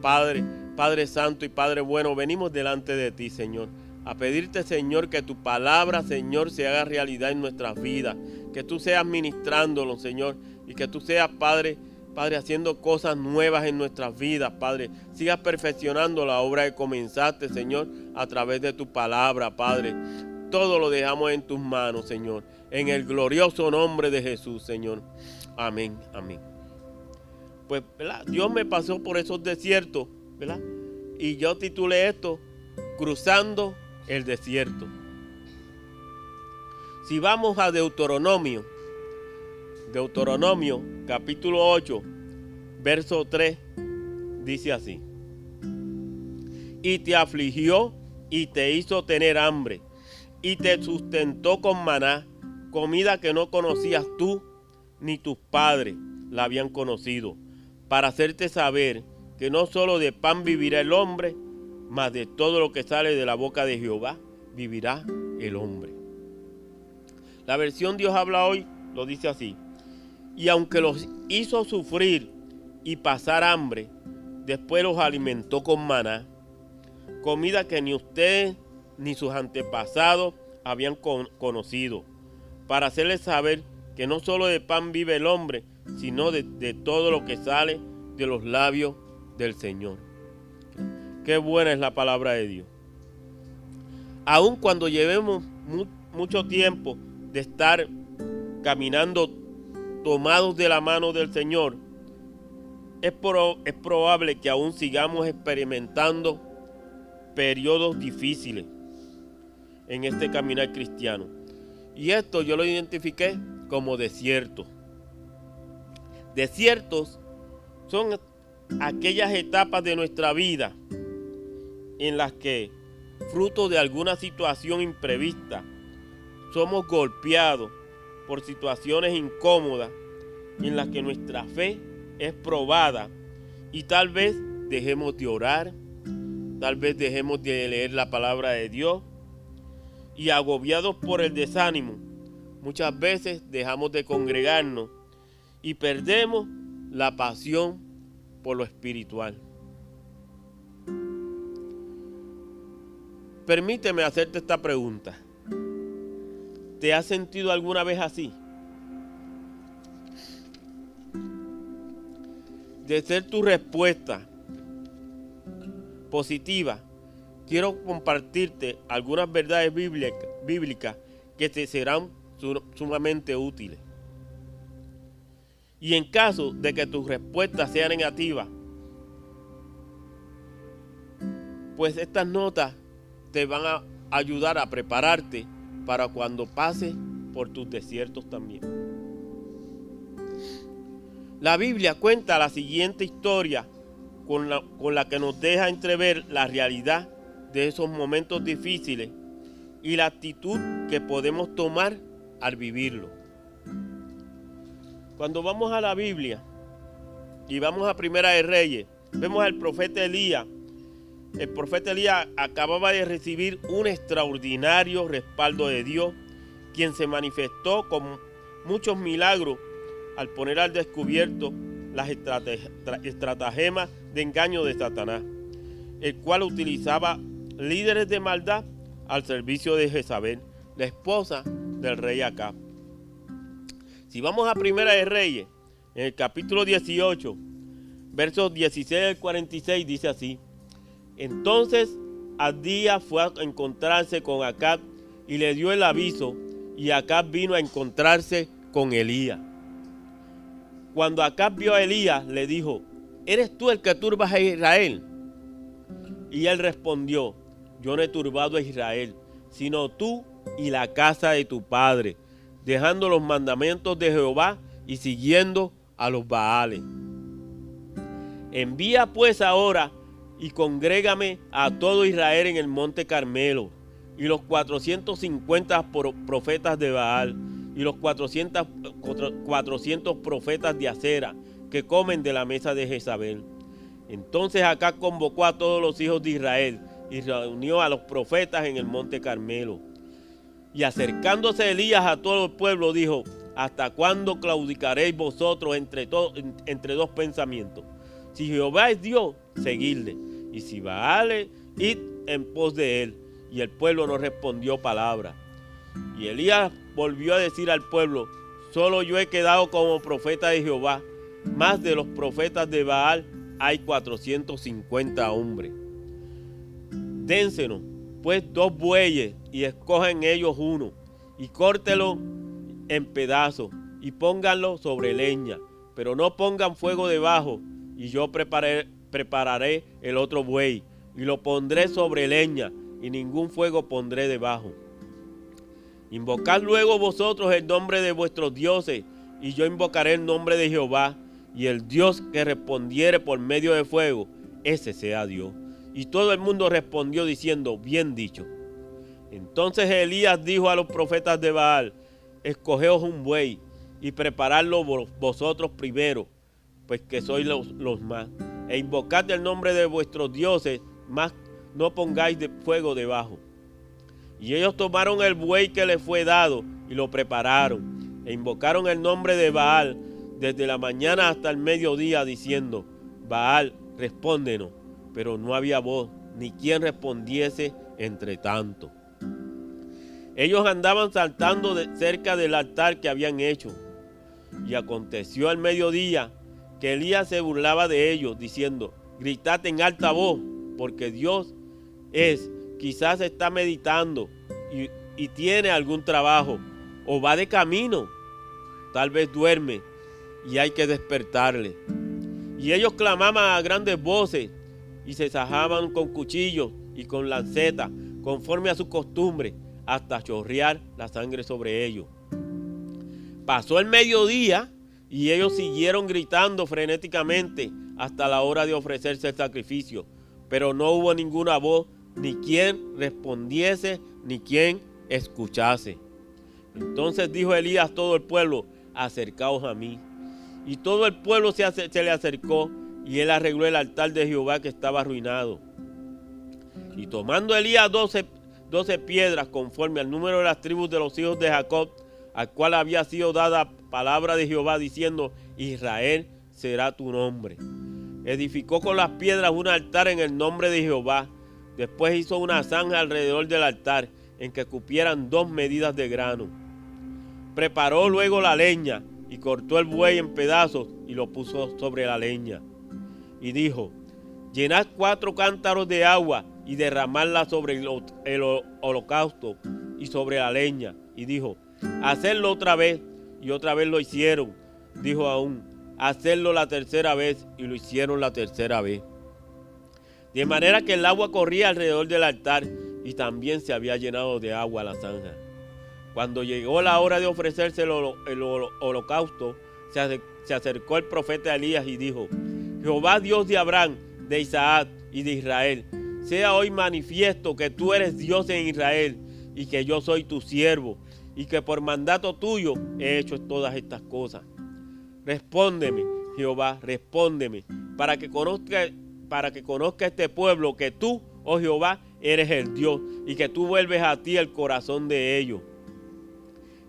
Padre, Padre Santo y Padre bueno, venimos delante de ti, Señor. A pedirte, Señor, que tu palabra, Señor, se haga realidad en nuestras vidas. Que tú seas ministrándolo, Señor. Y que tú seas, Padre, Padre, haciendo cosas nuevas en nuestras vidas, Padre. Sigas perfeccionando la obra que comenzaste, Señor, a través de tu palabra, Padre. Todo lo dejamos en tus manos, Señor. En el glorioso nombre de Jesús, Señor. Amén, amén. Pues, ¿verdad? Dios me pasó por esos desiertos, ¿verdad? Y yo titulé esto, Cruzando el Desierto. Si vamos a Deuteronomio, Deuteronomio capítulo 8, verso 3, dice así. Y te afligió y te hizo tener hambre y te sustentó con maná, comida que no conocías tú ni tus padres la habían conocido, para hacerte saber que no solo de pan vivirá el hombre, mas de todo lo que sale de la boca de Jehová vivirá el hombre. La versión Dios habla hoy lo dice así. Y aunque los hizo sufrir y pasar hambre, después los alimentó con maná, comida que ni ustedes ni sus antepasados habían conocido, para hacerles saber que no solo de pan vive el hombre, sino de, todo lo que sale de los labios del Señor. Qué buena es la palabra de Dios. Aun cuando llevemos mucho tiempo de estar caminando tomados de la mano del Señor, es, es probable que aún sigamos experimentando periodos difíciles en este caminar cristiano. Y esto yo lo identifiqué como desierto. Desiertos son aquellas etapas de nuestra vida en las que, fruto de alguna situación imprevista, somos golpeados por situaciones incómodas en las que nuestra fe es probada y tal vez dejemos de orar, tal vez dejemos de leer la palabra de Dios y agobiados por el desánimo, muchas veces dejamos de congregarnos y perdemos la pasión por lo espiritual. Permíteme hacerte esta pregunta. ¿Te has sentido alguna vez así? De ser tu respuesta positiva, quiero compartirte algunas verdades bíblicas que te serán sumamente útiles. Y en caso de que tu respuesta sea negativa, pues estas notas te van a ayudar a prepararte para cuando pases por tus desiertos también. La Biblia cuenta la siguiente historia con la, con la que nos deja entrever la realidad de esos momentos difíciles y la actitud que podemos tomar al vivirlo. Cuando vamos a la Biblia y vamos a Primera de Reyes, vemos al profeta Elías. El profeta Elías acababa de recibir un extraordinario respaldo de Dios, quien se manifestó con muchos milagros al poner al descubierto las estratagemas de engaño de Satanás, el cual utilizaba líderes de maldad al servicio de Jezabel, la esposa del rey Acab. Si vamos a Primera de Reyes, en el capítulo 18, versos 16 al 46, dice así: Entonces Adía fue a encontrarse con Acab y le dio el aviso, y Acab vino a encontrarse con Elías. Cuando Acab vio a Elías, le dijo: ¿Eres tú el que turbas a Israel? Y él respondió: Yo no he turbado a Israel, sino tú y la casa de tu padre, dejando los mandamientos de Jehová y siguiendo a los Baales. Envía pues ahora y congrégame a todo Israel en el monte Carmelo, y los 450 profetas de Baal, y los 400, 400 profetas de Acera, que comen de la mesa de Jezabel. Entonces acá convocó a todos los hijos de Israel y reunió a los profetas en el monte Carmelo. Y acercándose Elías a todo el pueblo, dijo, ¿hasta cuándo claudicaréis vosotros entre, dos pensamientos? Si Jehová es Dios, seguirle. Y si Baal, id en pos de él. Y el pueblo no respondió palabra. Y Elías volvió a decir al pueblo, solo yo he quedado como profeta de Jehová. Más de los profetas de Baal hay 450 hombres. Dénsenos pues dos bueyes y escogen ellos uno y córtelo en pedazos y pónganlo sobre leña, pero no pongan fuego debajo y yo prepararé el otro buey y lo pondré sobre leña y ningún fuego pondré debajo. Invocad luego vosotros el nombre de vuestros dioses y yo invocaré el nombre de Jehová y el Dios que respondiere por medio de fuego, ese sea Dios. Y todo el mundo respondió diciendo, bien dicho. Entonces Elías dijo a los profetas de Baal, escogeos un buey y preparadlo vosotros primero, pues que sois los, más. E invocad el nombre de vuestros dioses, más no pongáis fuego debajo. Y ellos tomaron el buey que les fue dado y lo prepararon. E invocaron el nombre de Baal desde la mañana hasta el mediodía, diciendo, Baal, respóndenos pero no había voz, ni quien respondiese entre tanto. Ellos andaban saltando cerca del altar que habían hecho. Y aconteció al mediodía que Elías se burlaba de ellos, diciendo, gritad en alta voz, porque Dios es, quizás está meditando y, y tiene algún trabajo, o va de camino, tal vez duerme y hay que despertarle. Y ellos clamaban a grandes voces, y se sajaban con cuchillos y con lancetas, conforme a su costumbre, hasta chorrear la sangre sobre ellos. Pasó el mediodía y ellos siguieron gritando frenéticamente hasta la hora de ofrecerse el sacrificio, pero no hubo ninguna voz, ni quien respondiese, ni quien escuchase. Entonces dijo Elías a todo el pueblo, acercaos a mí. Y todo el pueblo se, se le acercó y él arregló el altar de Jehová que estaba arruinado. Y tomando Elías doce, piedras conforme al número de las tribus de los hijos de Jacob, al cual había sido dada palabra de Jehová diciendo, Israel será tu nombre. Edificó con las piedras un altar en el nombre de Jehová. Después hizo una zanja alrededor del altar en que cupieran dos medidas de grano. Preparó luego la leña y cortó el buey en pedazos y lo puso sobre la leña y dijo, llenad cuatro cántaros de agua y derramadla sobre el, holocausto y sobre la leña. Y dijo, hacerlo otra vez. Y otra vez lo hicieron. Dijo aún, hacerlo la tercera vez. Y lo hicieron la tercera vez. De manera que el agua corría alrededor del altar y también se había llenado de agua la zanja. Cuando llegó la hora de ofrecerse el, holocausto, se acercó el profeta Elías y dijo, Jehová Dios de Abraham, de Isaac y de Israel, sea hoy manifiesto que tú eres Dios en Israel y que yo soy tu siervo y que por mandato tuyo he hecho todas estas cosas. Respóndeme, Jehová, respóndeme, para que conozca, para que conozca este pueblo que tú, oh Jehová, eres el Dios y que tú vuelves a ti el corazón de ellos.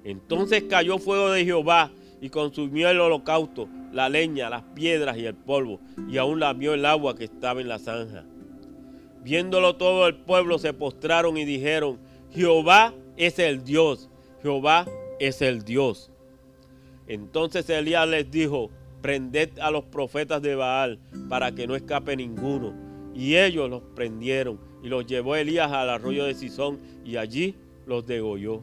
Entonces cayó fuego de Jehová y consumió el holocausto la leña, las piedras y el polvo, y aún lamió el agua que estaba en la zanja. Viéndolo todo el pueblo se postraron y dijeron, Jehová es el Dios, Jehová es el Dios. Entonces Elías les dijo, prended a los profetas de Baal para que no escape ninguno. Y ellos los prendieron y los llevó Elías al arroyo de Sison y allí los degolló.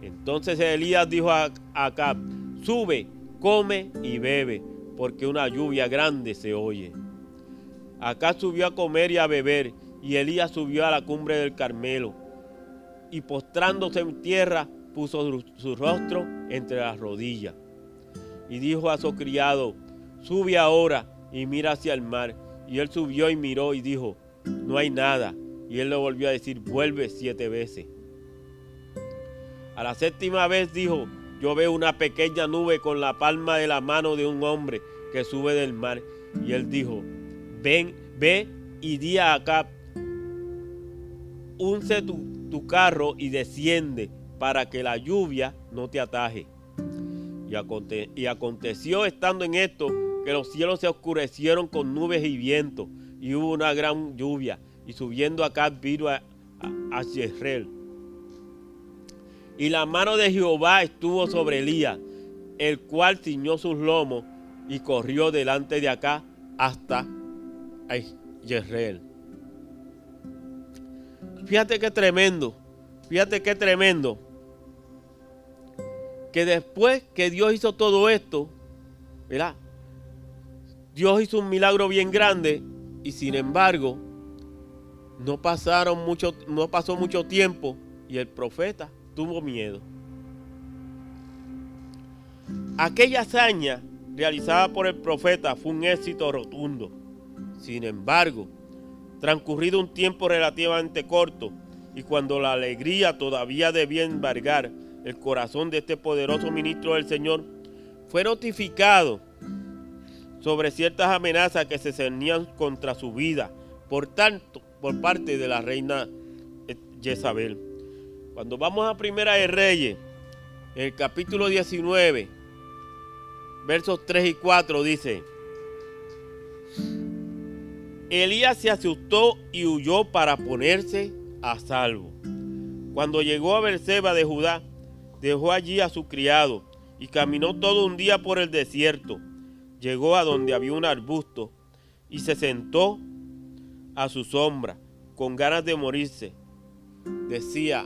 Entonces Elías dijo a Acab, sube come y bebe, porque una lluvia grande se oye. Acá subió a comer y a beber, y Elías subió a la cumbre del Carmelo, y postrándose en tierra, puso su rostro entre las rodillas. Y dijo a su criado, sube ahora y mira hacia el mar. Y él subió y miró y dijo, no hay nada. Y él le volvió a decir, vuelve siete veces. A la séptima vez dijo, yo veo una pequeña nube con la palma de la mano de un hombre que sube del mar. Y él dijo, ven, ve y di acá, unce tu, tu carro y desciende para que la lluvia no te ataje. Y, y, aconteció estando en esto que los cielos se oscurecieron con nubes y viento, y hubo una gran lluvia. Y subiendo acá vino a, a, a. Y la mano de Jehová estuvo sobre Elías, el cual ciñó sus lomos y corrió delante de acá hasta Jezreel. Fíjate qué tremendo, fíjate qué tremendo. Que después que Dios hizo todo esto, ¿verdad? Dios hizo un milagro bien grande y sin embargo no pasaron mucho, no pasó mucho tiempo y el profeta tuvo miedo. Aquella hazaña realizada por el profeta fue un éxito rotundo. Sin embargo, transcurrido un tiempo relativamente corto y cuando la alegría todavía debía embargar el corazón de este poderoso ministro del Señor, fue notificado sobre ciertas amenazas que se cernían contra su vida, por tanto, por parte de la reina Jezabel. Cuando vamos a Primera de Reyes, en el capítulo 19, versos 3 y 4 dice, Elías se asustó y huyó para ponerse a salvo. Cuando llegó a Berseba de Judá, dejó allí a su criado y caminó todo un día por el desierto. Llegó a donde había un arbusto y se sentó a su sombra con ganas de morirse. Decía,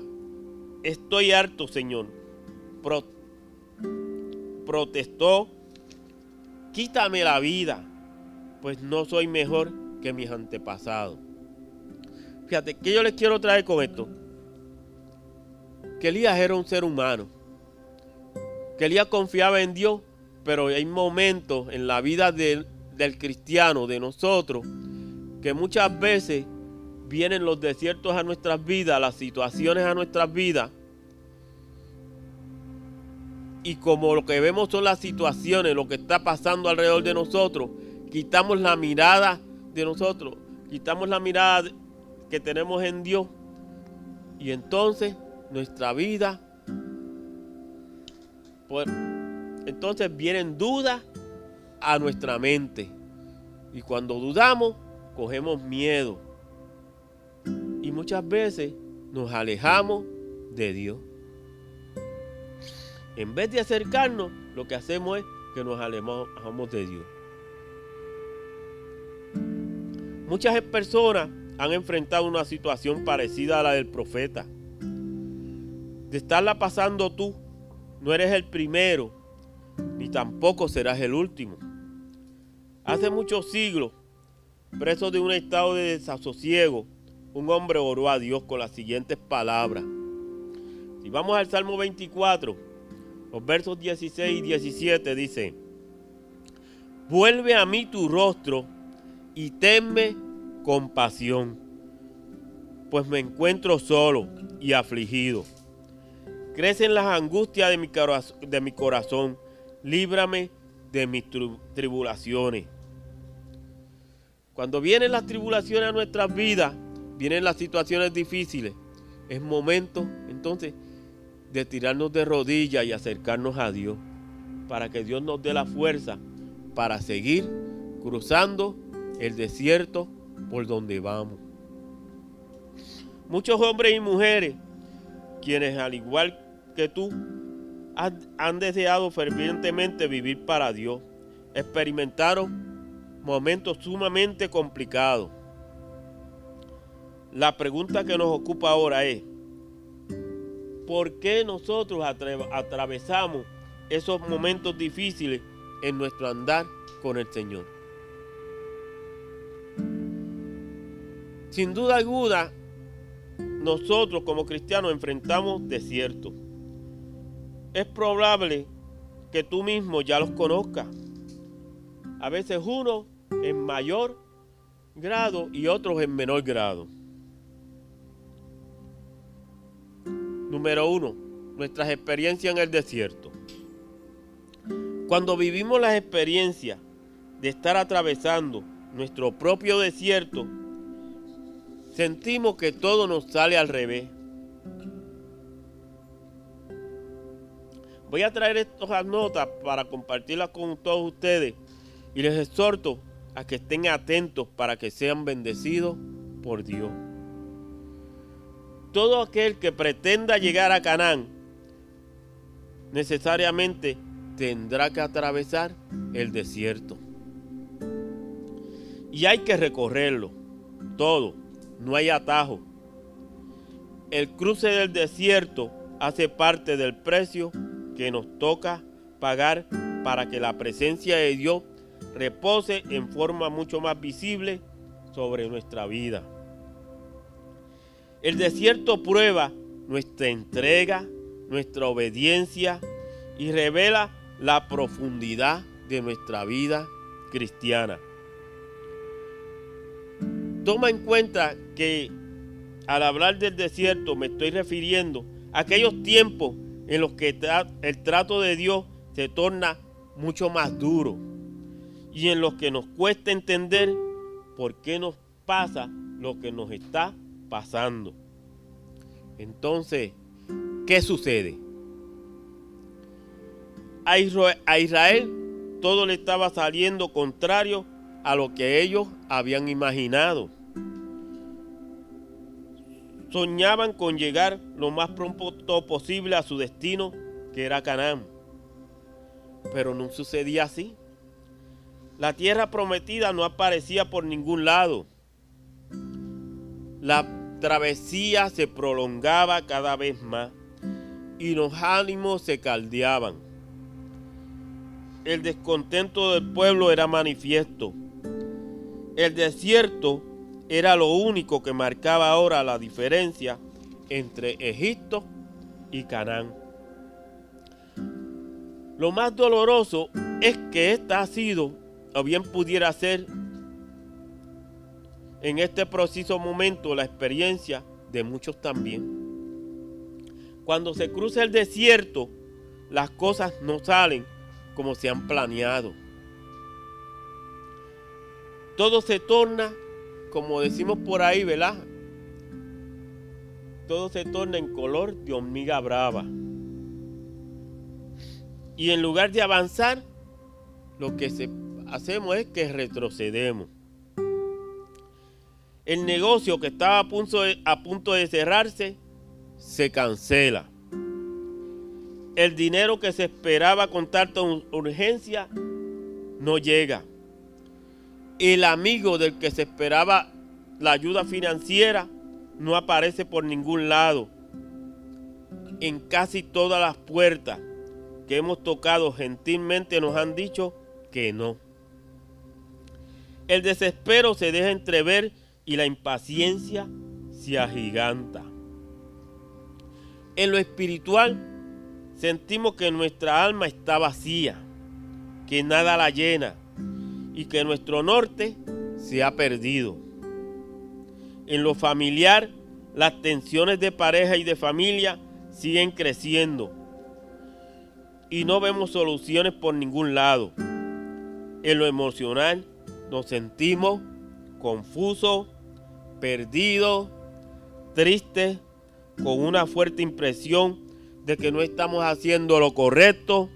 Estoy harto, Señor. protestó, quítame la vida, pues no soy mejor que mis antepasados. Fíjate, ¿qué yo les quiero traer con esto? Que Elías era un ser humano. Que Elías confiaba en Dios, pero hay momentos en la vida del cristiano, de nosotros, que muchas veces vienen los desiertos a nuestras vidas, las situaciones a nuestras vidas. Y como lo que vemos son las situaciones, lo que está pasando alrededor de nosotros, quitamos la mirada de nosotros, quitamos la mirada que tenemos en Dios. Y entonces nuestra vida, pues, entonces vienen dudas a nuestra mente. Y cuando dudamos, cogemos miedo y muchas veces nos alejamos de Dios. En vez de acercarnos, lo que hacemos es que nos alejamos de Dios. Muchas personas han enfrentado una situación parecida a la del profeta. De estarla pasando tú, no eres el primero, ni tampoco serás el último. Hace muchos siglos, preso de un estado de desasosiego, un hombre oró a Dios con las siguientes palabras. Si vamos al Salmo 24, los versos 16 y 17 dice, vuelve a mí tu rostro y tenme compasión, pues me encuentro solo y afligido. Crecen las angustias de mi, corazón, de mi corazón, líbrame de mis tribulaciones. Cuando vienen las tribulaciones a nuestras vidas, vienen las situaciones difíciles, es momento entonces de tirarnos de rodillas y acercarnos a Dios para que Dios nos dé la fuerza para seguir cruzando el desierto por donde vamos. Muchos hombres y mujeres, quienes al igual que tú, han, deseado fervientemente vivir para Dios, experimentaron momentos sumamente complicados la pregunta que nos ocupa ahora es, ¿por qué nosotros atravesamos esos momentos difíciles en nuestro andar con el Señor? Sin duda alguna, nosotros como cristianos enfrentamos desiertos. Es probable que tú mismo ya los conozcas. A veces uno en mayor grado y otros en menor grado. Número uno, nuestras experiencias en el desierto. Cuando vivimos las experiencias de estar atravesando nuestro propio desierto, sentimos que todo nos sale al revés. Voy a traer estas notas para compartirlas con todos ustedes y les exhorto a que estén atentos para que sean bendecidos por Dios. Todo aquel que pretenda llegar a Canaán necesariamente tendrá que atravesar el desierto. Y hay que recorrerlo todo, no hay atajo. El cruce del desierto hace parte del precio que nos toca pagar para que la presencia de Dios repose en forma mucho más visible sobre nuestra vida. El desierto prueba nuestra entrega, nuestra obediencia y revela la profundidad de nuestra vida cristiana. Toma en cuenta que al hablar del desierto me estoy refiriendo a aquellos tiempos en los que el trato de Dios se torna mucho más duro y en los que nos cuesta entender por qué nos pasa lo que nos está pasando. Entonces, ¿qué sucede? A Israel todo le estaba saliendo contrario a lo que ellos habían imaginado. Soñaban con llegar lo más pronto posible a su destino, que era Canaán. Pero no sucedía así. La tierra prometida no aparecía por ningún lado. La travesía se prolongaba cada vez más y los ánimos se caldeaban. El descontento del pueblo era manifiesto. El desierto era lo único que marcaba ahora la diferencia entre Egipto y Canaán. Lo más doloroso es que esta ha sido, o bien pudiera ser, en este preciso momento la experiencia de muchos también. Cuando se cruza el desierto, las cosas no salen como se han planeado. Todo se torna, como decimos por ahí, ¿verdad? Todo se torna en color de hormiga brava. Y en lugar de avanzar, lo que hacemos es que retrocedemos. El negocio que estaba a punto, de, cerrarse se cancela. El dinero que se esperaba con tanta urgencia no llega. El amigo del que se esperaba la ayuda financiera no aparece por ningún lado. En casi todas las puertas que hemos tocado gentilmente nos han dicho que no. El desespero se deja entrever y la impaciencia se agiganta. En lo espiritual sentimos que nuestra alma está vacía, que nada la llena y que nuestro norte se ha perdido. En lo familiar, las tensiones de pareja y de familia siguen creciendo y no vemos soluciones por ningún lado. En lo emocional nos sentimos confusos, perdidos, tristes, con una fuerte impresión de que no estamos haciendo lo correcto,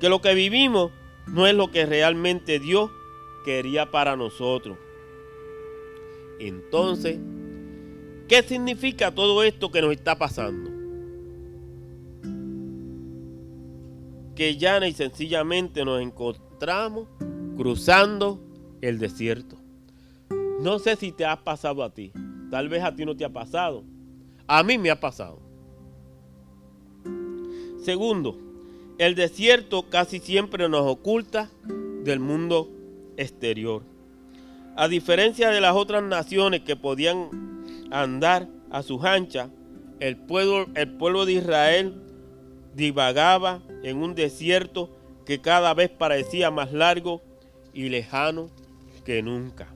que lo que vivimos no es lo que realmente Dios quería para nosotros. Entonces, ¿qué significa todo esto que nos está pasando? que llana y sencillamente nos encontramos cruzando el desierto. No sé si te ha pasado a ti. Tal vez a ti no te ha pasado. A mí me ha pasado. Segundo, el desierto casi siempre nos oculta del mundo exterior. A diferencia de las otras naciones que podían andar a sus anchas, el pueblo, el pueblo de Israel divagaba en un desierto que cada vez parecía más largo y lejano que nunca.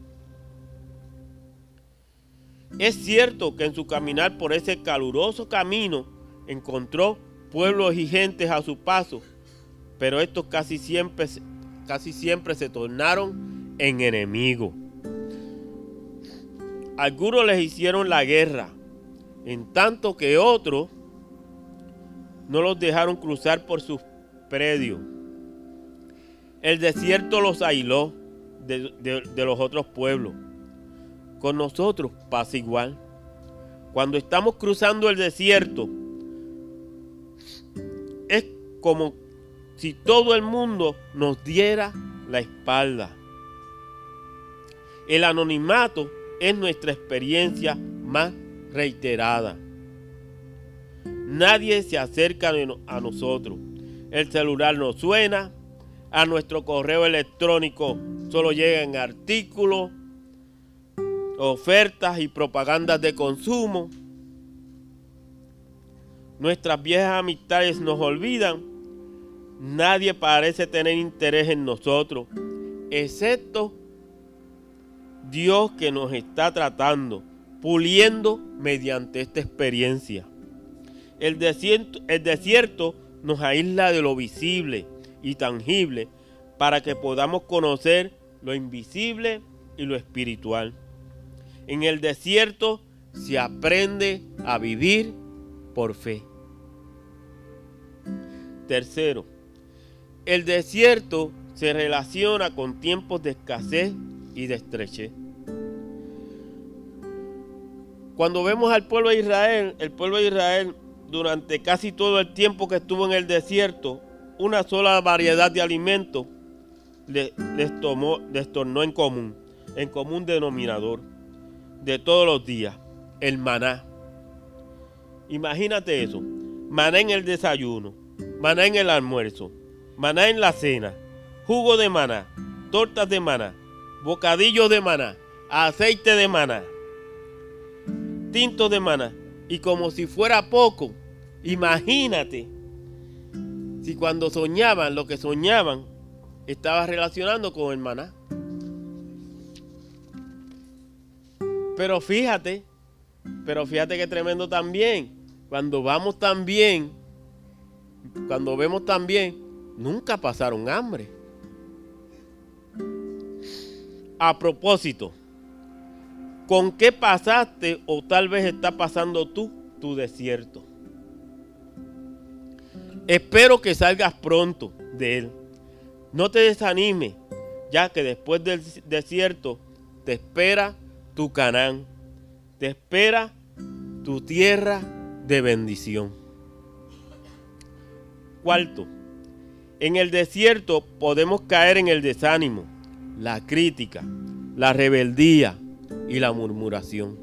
Es cierto que en su caminar por ese caluroso camino encontró pueblos y gentes a su paso, pero estos casi siempre, casi siempre se tornaron en enemigos. Algunos les hicieron la guerra, en tanto que otros no los dejaron cruzar por sus predios. El desierto los aisló, de, de los otros pueblos. Con nosotros pasa igual. Cuando estamos cruzando el desierto, es como si todo el mundo nos diera la espalda. El anonimato es nuestra experiencia más reiterada. Nadie se acerca a nosotros. El celular no suena. A nuestro correo electrónico solo llegan artículos, ofertas y propagandas de consumo. Nuestras viejas amistades nos olvidan. Nadie parece tener interés en nosotros, excepto Dios que nos está tratando, puliendo mediante esta experiencia. El desierto, el desierto nos aísla de lo visible y tangible para que podamos conocer lo invisible y lo espiritual. En el desierto se aprende a vivir por fe. Tercero, el desierto se relaciona con tiempos de escasez y de estrechez. Cuando vemos al pueblo de Israel, el pueblo de Israel durante casi todo el tiempo que estuvo en el desierto, una sola variedad de alimentos les, tomó, les tornó en común, en común denominador de todos los días, el maná. Imagínate eso, maná en el desayuno, maná en el almuerzo, maná en la cena, jugo de maná, tortas de maná, bocadillos de maná, aceite de maná, tinto de maná. Y como si fuera poco, imagínate si cuando soñaban lo que soñaban estaba relacionando con el maná. Pero fíjate, pero fíjate que tremendo también. Cuando vamos tan bien, cuando vemos tan bien, nunca pasaron hambre. A propósito, ¿con qué pasaste o tal vez está pasando tú tu desierto? Espero que salgas pronto de él. No te desanimes, ya que después del desierto te espera tu Canaán, te espera tu tierra de bendición. Cuarto, en el desierto podemos caer en el desánimo la crítica, la rebeldía y la murmuración.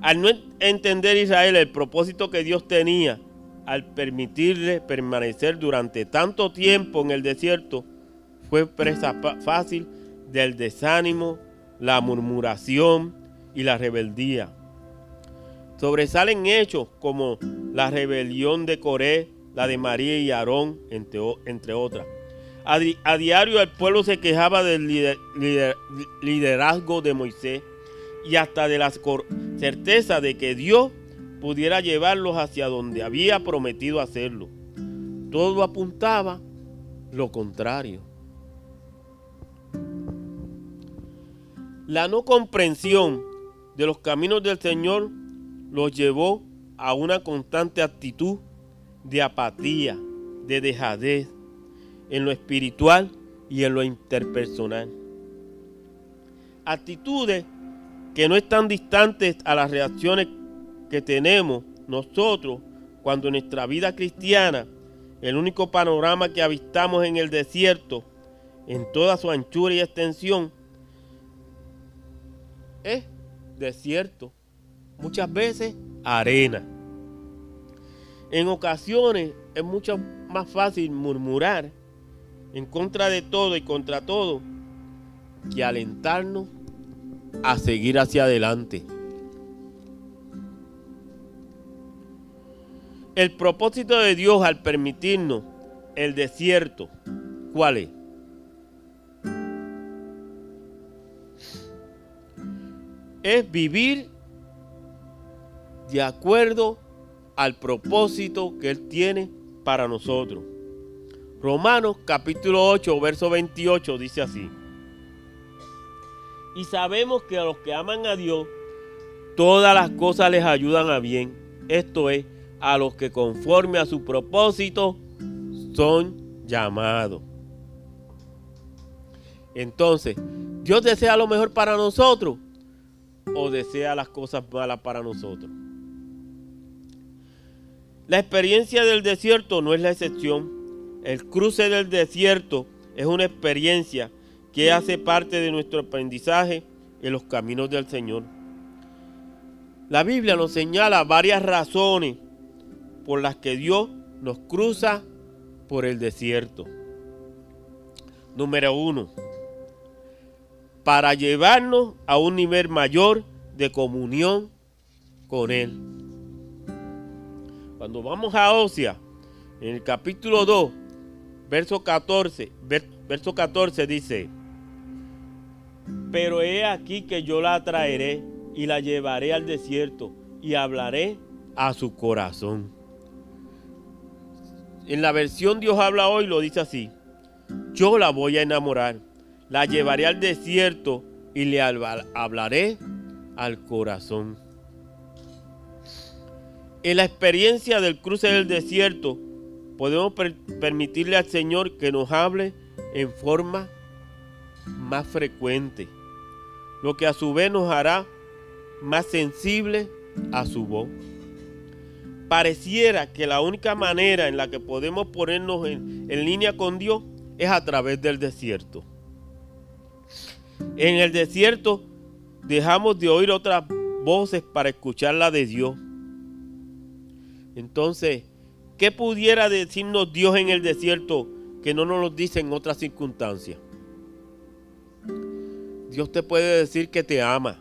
Al no entender Israel el propósito que Dios tenía al permitirle permanecer durante tanto tiempo en el desierto, fue presa fácil del desánimo, la murmuración y la rebeldía. Sobresalen hechos como la rebelión de Coré, la de María y Aarón, entre, entre otras. A, diario el pueblo se quejaba del liderazgo de Moisés y hasta de la certeza de que Dios pudiera llevarlos hacia donde había prometido hacerlo. Todo apuntaba lo contrario. La no comprensión de los caminos del Señor los llevó a una constante actitud de apatía, de dejadez, en lo espiritual y en lo interpersonal. Actitudes que no están distantes a las reacciones que tenemos nosotros cuando en nuestra vida cristiana el único panorama que avistamos en el desierto, en toda su anchura y extensión, es desierto. Muchas veces arena. En ocasiones es mucho más fácil murmurar en contra de todo y contra todo que alentarnos a seguir hacia adelante. El propósito de Dios al permitirnos el desierto, ¿cuál es? Es vivir de acuerdo al propósito que Él tiene para nosotros. Romanos capítulo 8, verso 28 dice así. Y sabemos que a los que aman a Dios, todas las cosas les ayudan a bien. Esto es, a los que conforme a su propósito son llamados. Entonces, ¿Dios desea lo mejor para nosotros o desea las cosas malas para nosotros? La experiencia del desierto no es la excepción. El cruce del desierto es una experiencia que hace parte de nuestro aprendizaje en los caminos del Señor. La Biblia nos señala varias razones por las que Dios nos cruza por el desierto. Número uno, para llevarnos a un nivel mayor de comunión con Él. Cuando vamos a Osea, en el capítulo 2, verso 14, verso 14 dice, pero he aquí que yo la traeré y la llevaré al desierto y hablaré a su corazón. En la versión Dios habla hoy lo dice así. Yo la voy a enamorar, la llevaré al desierto y le hablaré al corazón. En la experiencia del cruce del desierto, podemos permitirle al Señor que nos hable en forma más frecuente, lo que a su vez nos hará más sensible a su voz. Pareciera que la única manera en la que podemos ponernos en, en línea con Dios es a través del desierto. En el desierto dejamos de oír otras voces para escuchar la de Dios. Entonces, ¿qué pudiera decirnos Dios en el desierto que no nos lo dice en otras circunstancias? Dios te puede decir que te ama,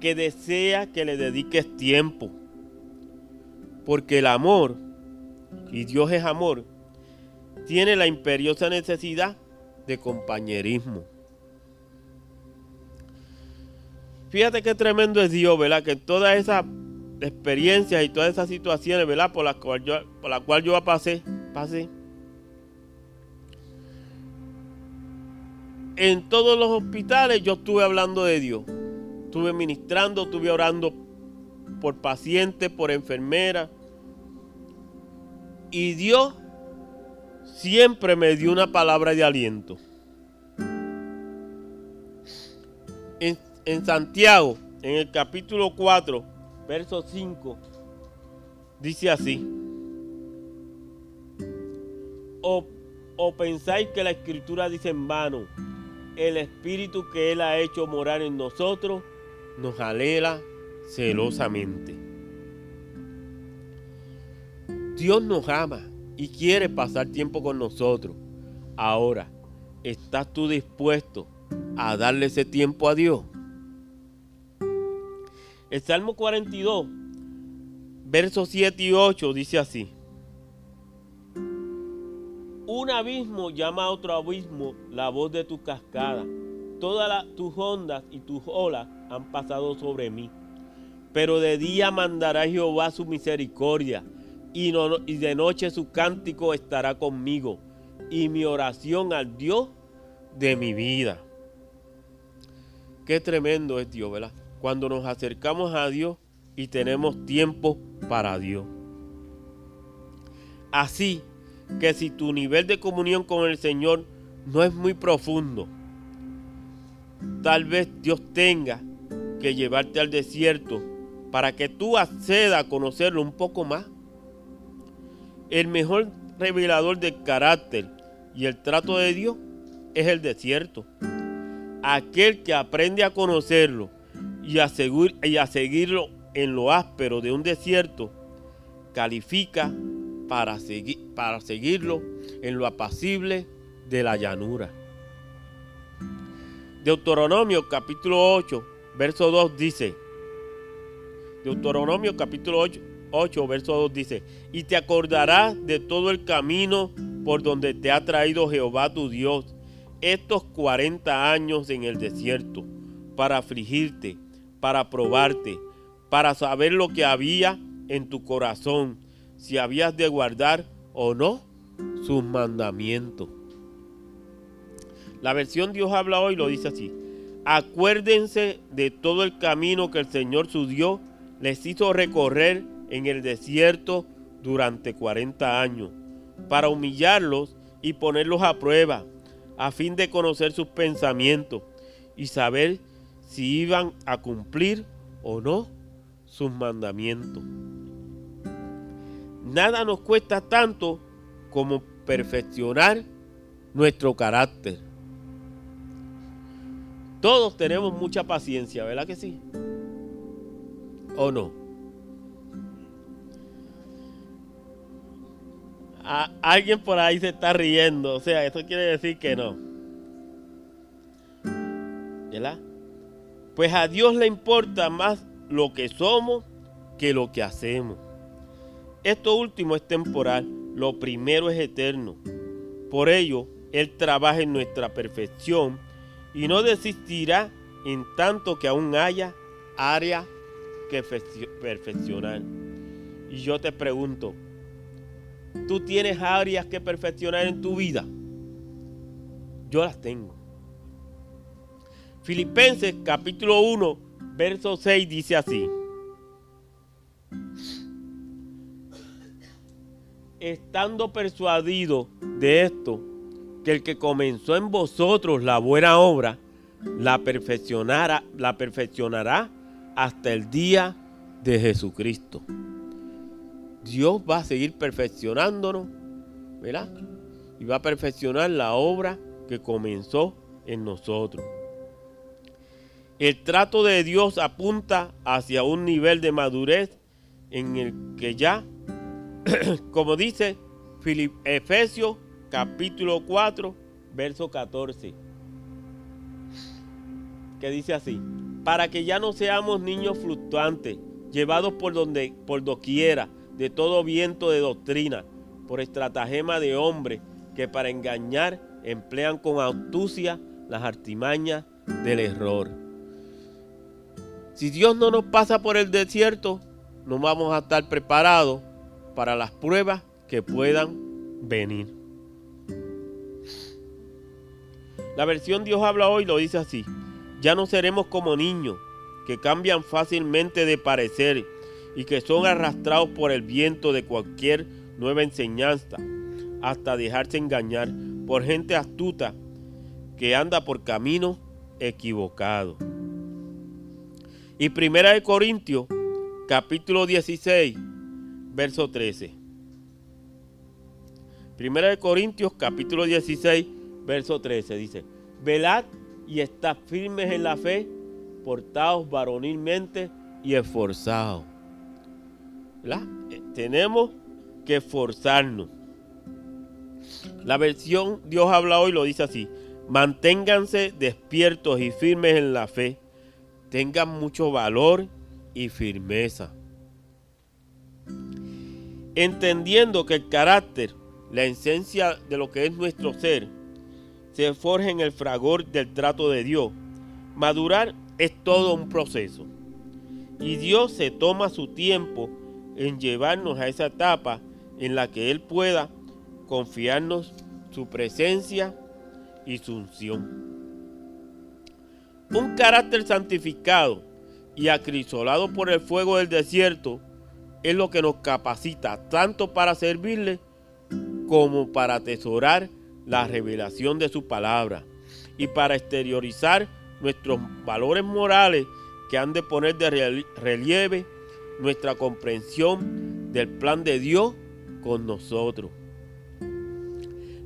que desea que le dediques tiempo, porque el amor, y Dios es amor, tiene la imperiosa necesidad de compañerismo. Fíjate qué tremendo es Dios, ¿verdad? Que todas esas experiencias y todas esas situaciones, ¿verdad? Por las cuales yo, por la cual yo pasé, pasé. En todos los hospitales yo estuve hablando de Dios. Estuve ministrando, estuve orando por pacientes, por enfermeras. Y Dios siempre me dio una palabra de aliento. En, Santiago, en el capítulo 4, verso 5, dice así. O, o pensáis que la escritura dice en vano, el espíritu que Él ha hecho morar en nosotros nos alela celosamente. Dios nos ama y quiere pasar tiempo con nosotros. Ahora, ¿estás tú dispuesto a darle ese tiempo a Dios? El Salmo 42, versos 7 y 8 dice así. Un abismo llama a otro abismo la voz de tu cascada. Todas tus ondas y tus olas han pasado sobre mí. Pero de día mandará Jehová su misericordia y, de noche su cántico estará conmigo y mi oración al Dios de mi vida. Qué tremendo es Dios, ¿verdad? Cuando nos acercamos a Dios y tenemos tiempo para Dios. Así que si tu nivel de comunión con el Señor no es muy profundo, tal vez Dios tenga que llevarte al desierto para que tú accedas a conocerlo un poco más. El mejor revelador del carácter y el trato de Dios es el desierto. Aquel que aprende a conocerlo y a, y a seguirlo en lo áspero de un desierto, califica para, seguir, para seguirlo en lo apacible de la llanura. Deuteronomio capítulo 8, verso 2 dice, Deuteronomio capítulo 8, 8, verso 2 dice, y te acordarás de todo el camino por donde te ha traído Jehová tu Dios estos 40 años en el desierto, para afligirte, para probarte, para saber lo que había en tu corazón, si habías de guardar o no sus mandamientos. La versión Dios habla hoy lo dice así. Acuérdense de todo el camino que el Señor su Dios les hizo recorrer en el desierto durante 40 años, para humillarlos y ponerlos a prueba, a fin de conocer sus pensamientos y saber si iban a cumplir o no sus mandamientos. Nada nos cuesta tanto como perfeccionar nuestro carácter. Todos tenemos mucha paciencia, ¿verdad que sí? ¿O no? Alguien por ahí se está riendo, o sea, eso quiere decir que no. ¿Verdad? Pues a Dios le importa más lo que somos que lo que hacemos. Esto último es temporal, lo primero es eterno. Por ello, Él trabaja en nuestra perfección y no desistirá en tanto que aún haya área que perfeccionar. Y yo te pregunto, ¿tú tienes áreas que perfeccionar en tu vida? Yo las tengo. Filipenses capítulo 1, verso 6 dice así. Estando persuadido de esto, que el que comenzó en vosotros la buena obra, la perfeccionará, la perfeccionará hasta el día de Jesucristo. Dios va a seguir perfeccionándonos, ¿verdad? Y va a perfeccionar la obra que comenzó en nosotros. El trato de Dios apunta hacia un nivel de madurez en el que ya, como dice Efesios capítulo 4, verso 14, que dice así, para que ya no seamos niños fluctuantes, llevados por donde por doquiera de todo viento de doctrina, por estratagema de hombres que para engañar emplean con astucia las artimañas del error. Si Dios no nos pasa por el desierto, no vamos a estar preparados para las pruebas que puedan venir. La versión Dios habla hoy lo dice así. Ya no seremos como niños que cambian fácilmente de parecer y que son arrastrados por el viento de cualquier nueva enseñanza hasta dejarse engañar por gente astuta que anda por camino equivocado. Y Primera de Corintios, capítulo 16, verso 13. Primera de Corintios, capítulo 16, verso 13 dice, velad y estad firmes en la fe, portados varonilmente y esforzados. Eh, tenemos que esforzarnos. La versión Dios habla hoy lo dice así, manténganse despiertos y firmes en la fe tengan mucho valor y firmeza. Entendiendo que el carácter, la esencia de lo que es nuestro ser, se forja en el fragor del trato de Dios. Madurar es todo un proceso. Y Dios se toma su tiempo en llevarnos a esa etapa en la que Él pueda confiarnos su presencia y su unción. Un carácter santificado y acrisolado por el fuego del desierto es lo que nos capacita tanto para servirle como para atesorar la revelación de su palabra y para exteriorizar nuestros valores morales que han de poner de relieve nuestra comprensión del plan de Dios con nosotros.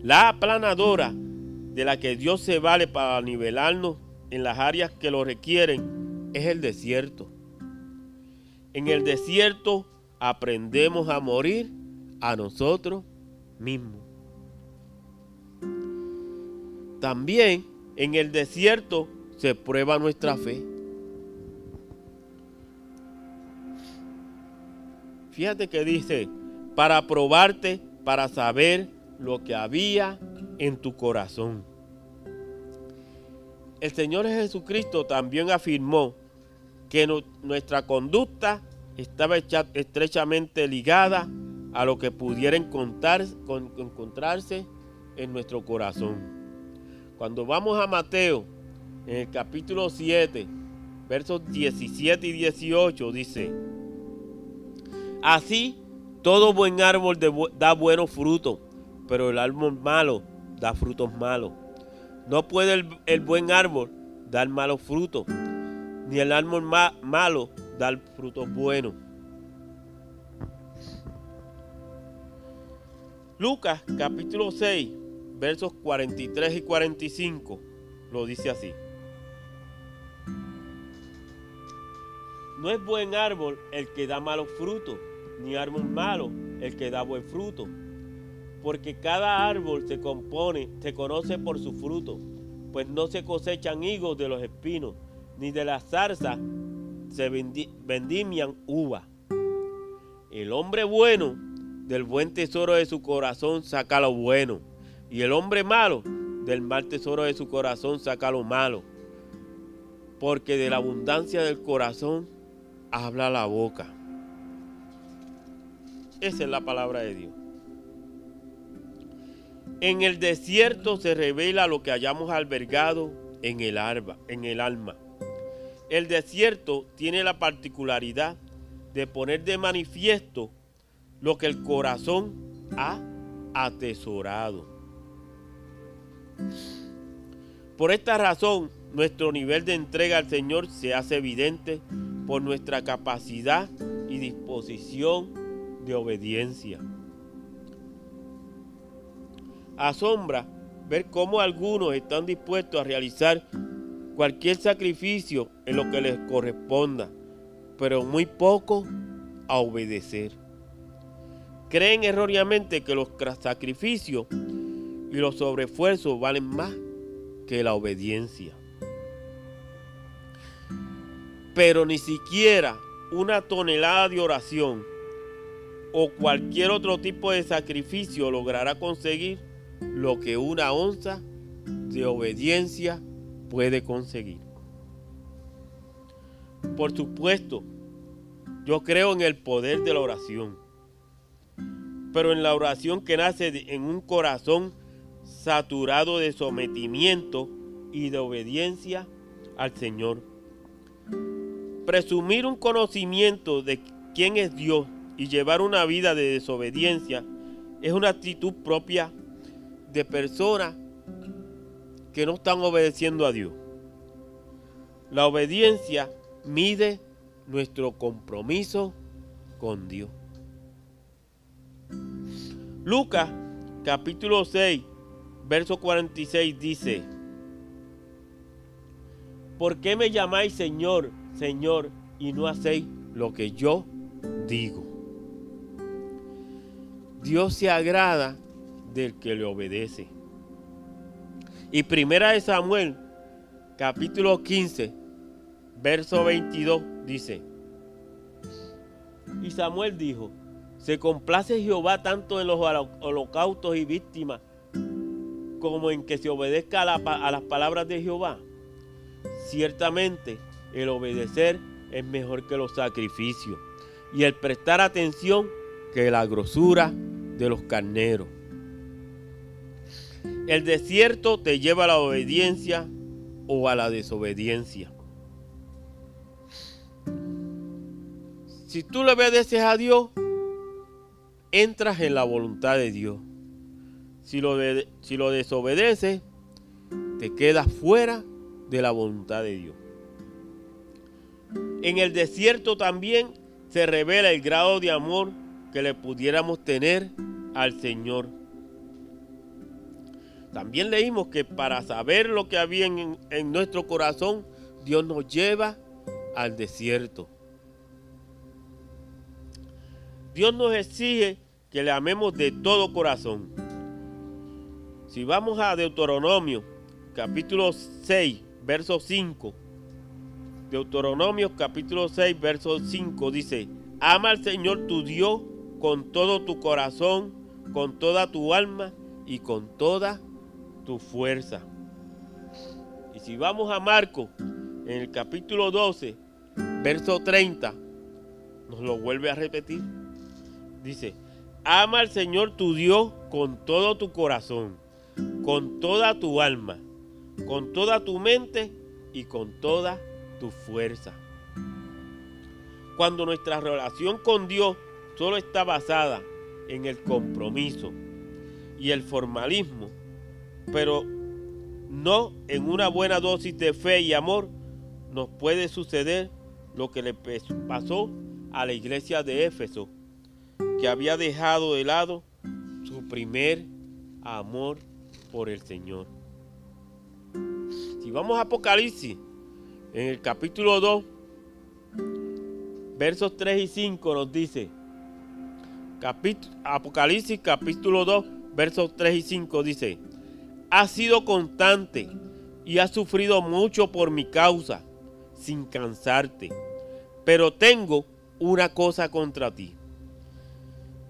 La aplanadora de la que Dios se vale para nivelarnos en las áreas que lo requieren es el desierto. En el desierto aprendemos a morir a nosotros mismos. También en el desierto se prueba nuestra fe. Fíjate que dice, para probarte, para saber lo que había en tu corazón. El Señor Jesucristo también afirmó que nuestra conducta estaba estrechamente ligada a lo que pudiera encontrarse en nuestro corazón. Cuando vamos a Mateo, en el capítulo 7, versos 17 y 18, dice, Así todo buen árbol da buenos frutos, pero el árbol malo da frutos malos No puede el, buen árbol dar malos frutos, ni el árbol malo dar frutos buenos. Lucas capítulo 6, versos 43 y 45 lo dice así. No es buen árbol el que da malos frutos, ni árbol malo el que da buen fruto. Porque cada árbol se compone, se conoce por su fruto, pues no se cosechan higos de los espinos, ni de la zarza se vendimian uva. El hombre bueno del buen tesoro de su corazón saca lo bueno, y el hombre malo del mal tesoro de su corazón saca lo malo, porque de la abundancia del corazón habla la boca. Esa es la palabra de Dios. En el desierto se revela lo que hayamos albergado en el, en el alma. El desierto tiene la particularidad de poner de manifiesto lo que el corazón ha atesorado. Por esta razón, nuestro nivel de entrega al Señor se hace evidente por nuestra capacidad y disposición de obediencia. Asombra ver cómo algunos están dispuestos a realizar cualquier sacrificio en lo que les corresponda, pero muy poco a obedecer. Creen erróneamente que los sacrificios y los sobreesfuerzos valen más que la obediencia pero ni siquiera una tonelada de oración o cualquier otro tipo de sacrificio logrará conseguir lo que una onza de obediencia puede conseguir. Por supuesto, yo creo en el poder de la oración, pero en la oración que nace en un corazón saturado de sometimiento y de obediencia al Señor presumir un conocimiento de quién es Dios y llevar una vida de desobediencia es una actitud propia de personas que no están obedeciendo a Dios. La obediencia mide nuestro compromiso con Dios. Lucas capítulo 6, verso 46 dice, ¿por qué me llamáis Señor, Señor, y no hacéis lo que yo digo. Dios se agrada del que le obedece. Y primera de Samuel, capítulo 15, verso 22, dice, y Samuel dijo, se complace Jehová tanto en los holocaustos y víctimas como en que se obedezca a, a las palabras de Jehová. Ciertamente el obedecer es mejor que los sacrificios y el prestar atención que la grosura de los carneros. El desierto te lleva a la obediencia o a la desobediencia. Si tú le obedeces a Dios, entras en la voluntad de Dios. Si lo, si lo desobedeces, te quedas fuera de la voluntad de Dios. En el desierto también se revela el grado de amor que le pudiéramos tener al Señor. También leímos que para saber lo que había en, nuestro corazón, Dios nos lleva al desierto. Dios nos exige que le amemos de todo corazón. Si vamos a Deuteronomio, capítulo 6, verso 5, Deuteronomio capítulo 6, verso 5 dice, ama al Señor tu Dios con todo tu corazón, con toda tu alma y con toda tu fuerza. Y si vamos a Marco, en el capítulo 12, verso 30, nos lo vuelve a repetir. Dice, ama al Señor tu Dios con todo tu corazón, con toda tu alma, con toda tu mente y con toda tu fuerza. Cuando nuestra relación con Dios solo está basada en el compromiso y el formalismo, pero no en una buena dosis de fe y amor, nos puede suceder lo que le pasó a la iglesia de Éfeso, que había dejado de lado su primer amor por el Señor. Si vamos a Apocalipsis, en el capítulo 2, versos 3 y 5 nos dice, Apocalipsis capítulo 2, versos 3 y 5 dice, has sido constante y has sufrido mucho por mi causa, sin cansarte. Pero tengo una cosa contra ti,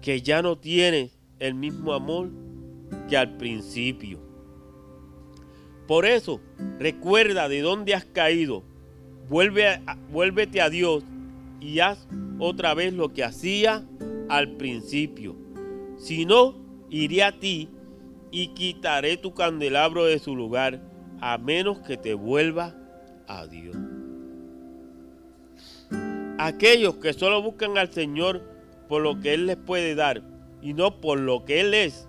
que ya no tienes el mismo amor que al principio. Por eso, recuerda de dónde has caído, vuelve vuélvete a Dios y haz otra vez lo que hacía al principio. Si no, iré a ti y quitaré tu candelabro de su lugar, a menos que te vuelva a Dios. Aquellos que solo buscan al Señor por lo que Él les puede dar y no por lo que Él es,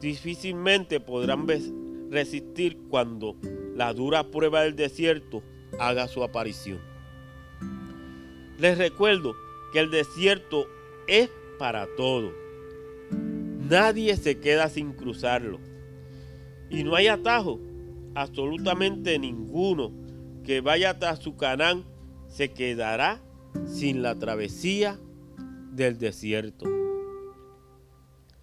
difícilmente podrán resistir cuando la dura prueba del desierto haga su aparición. Les recuerdo que el desierto es para todos Nadie se queda sin cruzarlo. Y no hay atajo, absolutamente ninguno que vaya tras su Canaán se quedará sin la travesía del desierto.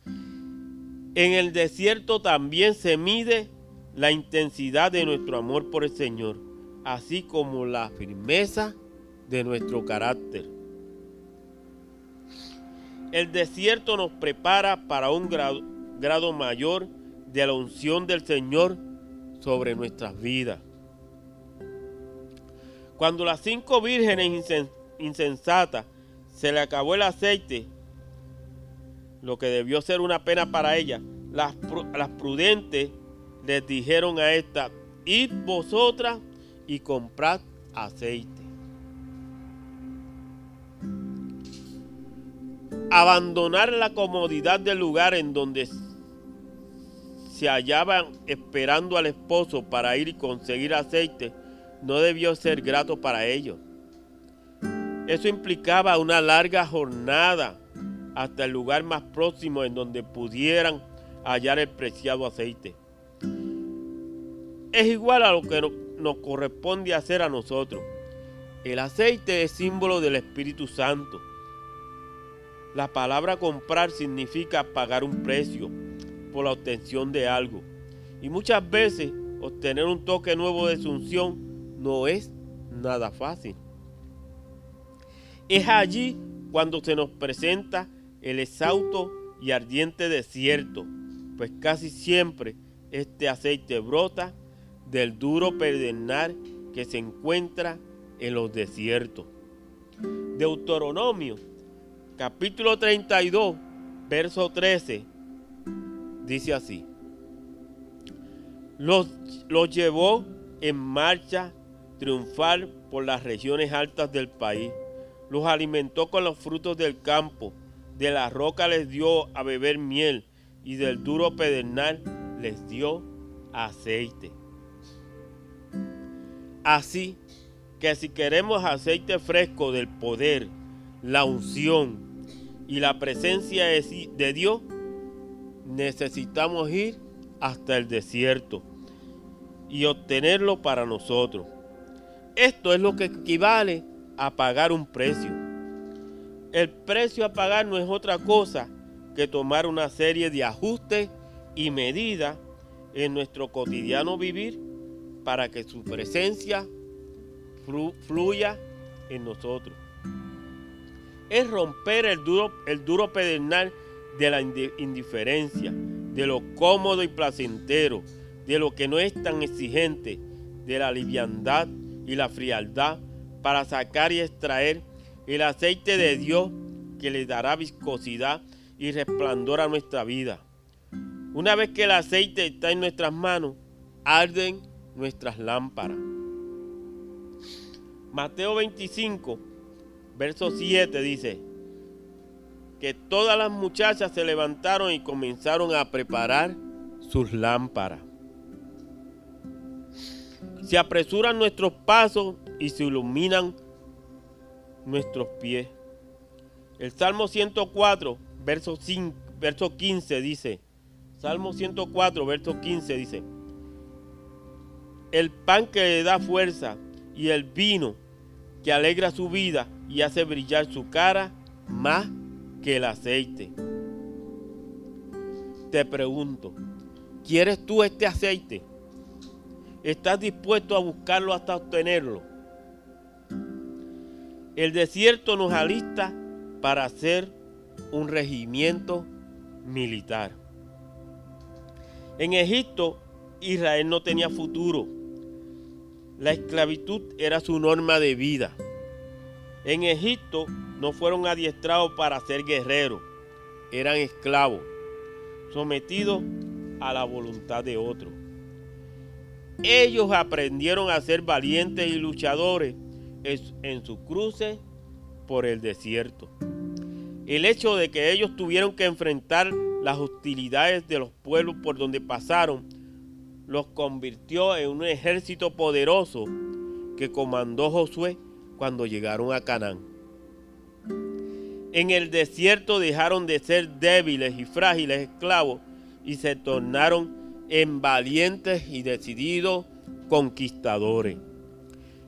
En el desierto también se mide la intensidad de nuestro amor por el Señor, así como la firmeza de nuestro carácter. El desierto nos prepara para un grado, mayor de la unción del Señor sobre nuestras vidas. Cuando las cinco vírgenes insensatas se le acabó el aceite, lo que debió ser una pena para ellas, las, las prudentes les dijeron a esta, id vosotras y comprad aceite. Abandonar la comodidad del lugar en donde se hallaban esperando al esposo para ir y conseguir aceite no debió ser grato para ellos. Eso implicaba una larga jornada hasta el lugar más próximo en donde pudieran hallar el preciado aceite. Es igual a lo que nos corresponde hacer a nosotros. El aceite es símbolo del Espíritu Santo la palabra comprar significa pagar un precio por la obtención de algo. Y muchas veces obtener un toque nuevo de sunción no es nada fácil. Es allí cuando se nos presenta el exhausto y ardiente desierto, pues casi siempre este aceite brota del duro pedernal que se encuentra en los desiertos. Deuteronomio capítulo 32, verso 13, dice así. Los, los llevó en marcha triunfal por las regiones altas del país. Los alimentó con los frutos del campo. De la roca les dio a beber miel y del duro pedernal les dio aceite. Así que si queremos aceite fresco del poder, la unción y la presencia de Dios, necesitamos ir hasta el desierto y obtenerlo para nosotros. Esto es lo que equivale a pagar un precio. El precio a pagar no es otra cosa que tomar una serie de ajustes y medidas en nuestro cotidiano vivir para que su presencia fluya en nosotros es romper el duro, el duro pedernal de la indiferencia, de lo cómodo y placentero, de lo que no es tan exigente, de la liviandad y la frialdad, para sacar y extraer el aceite de Dios que le dará viscosidad y resplandor a nuestra vida. Una vez que el aceite está en nuestras manos, arden nuestras lámparas. Mateo 25 verso 7 dice, que todas las muchachas se levantaron y comenzaron a preparar sus lámparas. Se apresuran nuestros pasos y se iluminan nuestros pies. El Salmo 104, verso, 5, verso 15 dice, Salmo 104, verso 15 dice, el pan que le da fuerza y el vino que alegra su vida y hace brillar su cara más que el aceite. Te pregunto, ¿quieres tú este aceite? ¿Estás dispuesto a buscarlo hasta obtenerlo? El desierto nos alista para hacer un regimiento militar. En Egipto, Israel no tenía futuro. La esclavitud era su norma de vida. En Egipto no fueron adiestrados para ser guerreros, eran esclavos, sometidos a la voluntad de otro. Ellos aprendieron a ser valientes y luchadores en su cruce por el desierto. El hecho de que ellos tuvieron que enfrentar las hostilidades de los pueblos por donde pasaron los convirtió en un ejército poderoso que comandó Josué cuando llegaron a Canaán. En el desierto dejaron de ser débiles y frágiles esclavos y se tornaron en valientes y decididos conquistadores.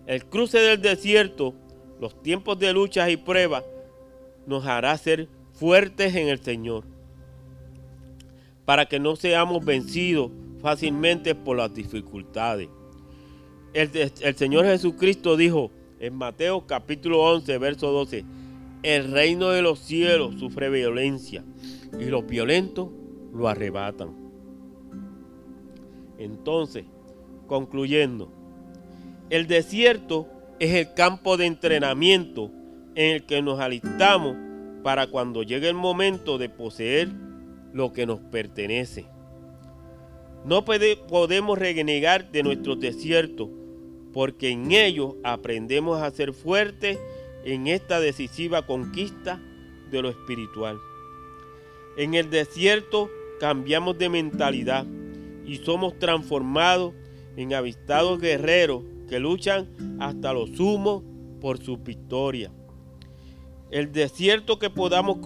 El cruce del desierto, los tiempos de luchas y pruebas, nos hará ser fuertes en el Señor, para que no seamos vencidos fácilmente por las dificultades. El, el, Señor Jesucristo dijo en Mateo capítulo 11, verso 12, el reino de los cielos sufre violencia y los violentos lo arrebatan. Entonces, concluyendo, el desierto es el campo de entrenamiento en el que nos alistamos para cuando llegue el momento de poseer lo que nos pertenece. No podemos renegar de nuestros desiertos, porque en ellos aprendemos a ser fuertes en esta decisiva conquista de lo espiritual. En el desierto cambiamos de mentalidad y somos transformados en avistados guerreros que luchan hasta lo sumo por su victoria. El desierto que podamos,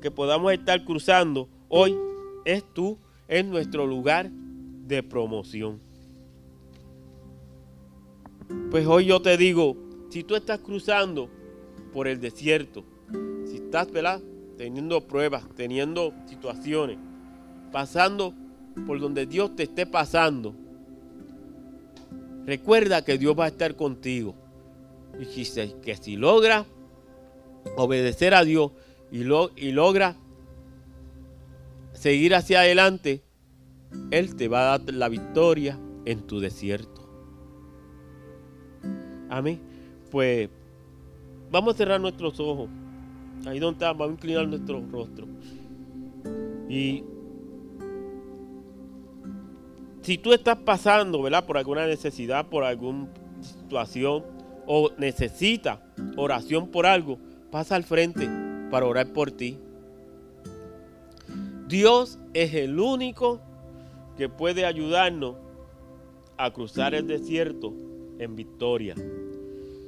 que podamos estar cruzando hoy es tú, es nuestro lugar de promoción. Pues hoy yo te digo, si tú estás cruzando por el desierto, si estás ¿verdad? teniendo pruebas, teniendo situaciones, pasando por donde Dios te esté pasando, Recuerda que Dios va a estar contigo. Y que si logra obedecer a Dios y, y logra seguir hacia adelante, Él te va a dar la victoria en tu desierto. Amén. Pues vamos a cerrar nuestros ojos. Ahí donde estamos, vamos a inclinar nuestro rostro. Y si tú estás pasando, ¿verdad? Por alguna necesidad, por alguna situación o necesitas oración por algo, pasa al frente para orar por ti. Dios es el único que puede ayudarnos a cruzar el desierto en victoria.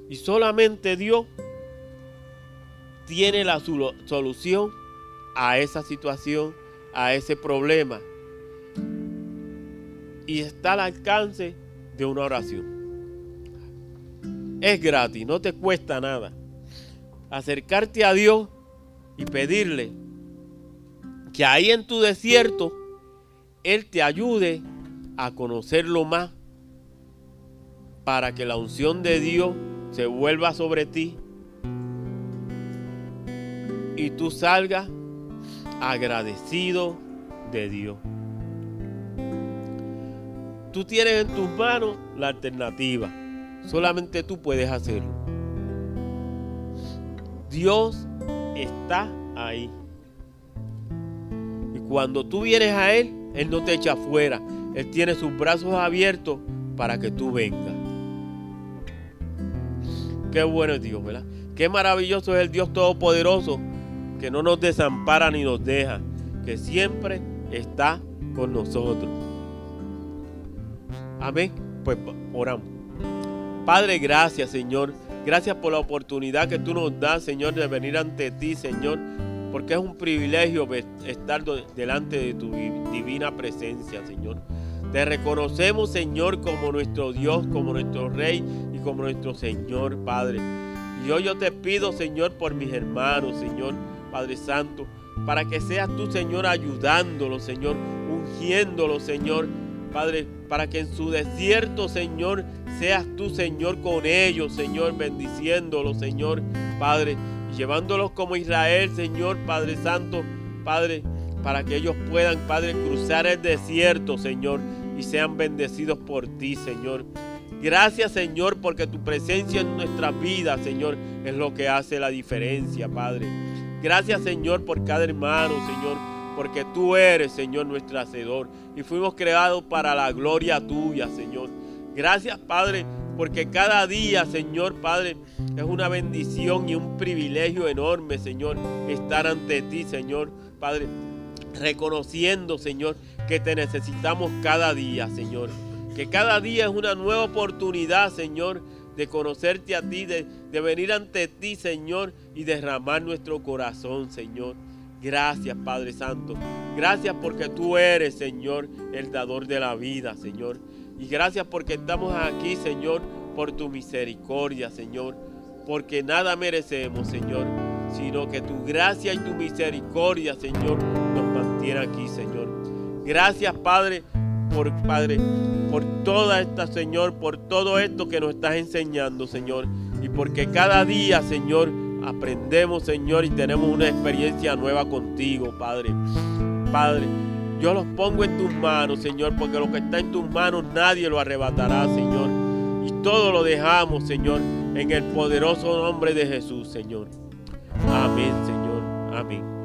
Y solamente Dios tiene la solución a esa situación, a ese problema y está al alcance de una oración. Es gratis, no te cuesta nada. Acercarte a Dios y pedirle que ahí en tu desierto Él te ayude a conocerlo más para que la unción de Dios se vuelva sobre ti y tú salgas agradecido de Dios. Tú tienes en tus manos la alternativa. Solamente tú puedes hacerlo. Dios está ahí. Y cuando tú vienes a Él, Él no te echa afuera. Él tiene sus brazos abiertos para que tú vengas. Qué bueno es Dios, ¿verdad? Qué maravilloso es el Dios Todopoderoso que no nos desampara ni nos deja, que siempre está con nosotros. Amén. Pues oramos. Padre, gracias, Señor. Gracias por la oportunidad que tú nos das, Señor, de venir ante ti, Señor. Porque es un privilegio estar delante de tu divina presencia, Señor. Te reconocemos, Señor, como nuestro Dios, como nuestro Rey como nuestro Señor, Padre. Y yo te pido, Señor, por mis hermanos, Señor, Padre Santo, para que seas tú, Señor, ayudándolos, Señor, ungiéndolos, Señor, Padre, para que en su desierto, Señor, seas tú, Señor, con ellos, Señor, bendiciéndolos, Señor, Padre, llevándolos como Israel, Señor, Padre Santo, Padre, para que ellos puedan, Padre, cruzar el desierto, Señor, y sean bendecidos por ti, Señor. Gracias, Señor, porque tu presencia en nuestra vida, Señor, es lo que hace la diferencia, Padre. Gracias, Señor, por cada hermano, Señor, porque tú eres, Señor, nuestro hacedor. Y fuimos creados para la gloria tuya, Señor. Gracias, Padre, porque cada día, Señor, Padre, es una bendición y un privilegio enorme, Señor, estar ante ti, Señor, Padre reconociendo, Señor, que te necesitamos cada día, Señor. Que cada día es una nueva oportunidad, Señor, de conocerte a ti, de, de venir ante ti, Señor, y derramar nuestro corazón, Señor. Gracias, Padre Santo. Gracias porque tú eres, Señor, el dador de la vida, Señor. Y gracias porque estamos aquí, Señor, por tu misericordia, Señor. Porque nada merecemos, Señor, sino que tu gracia y tu misericordia, Señor, tiene aquí, Señor. Gracias, Padre, por Padre, por toda esta, Señor, por todo esto que nos estás enseñando, Señor. Y porque cada día, Señor, aprendemos, Señor, y tenemos una experiencia nueva contigo, Padre. Padre, yo los pongo en tus manos, Señor, porque lo que está en tus manos nadie lo arrebatará, Señor. Y todo lo dejamos, Señor, en el poderoso nombre de Jesús, Señor. Amén, Señor. Amén.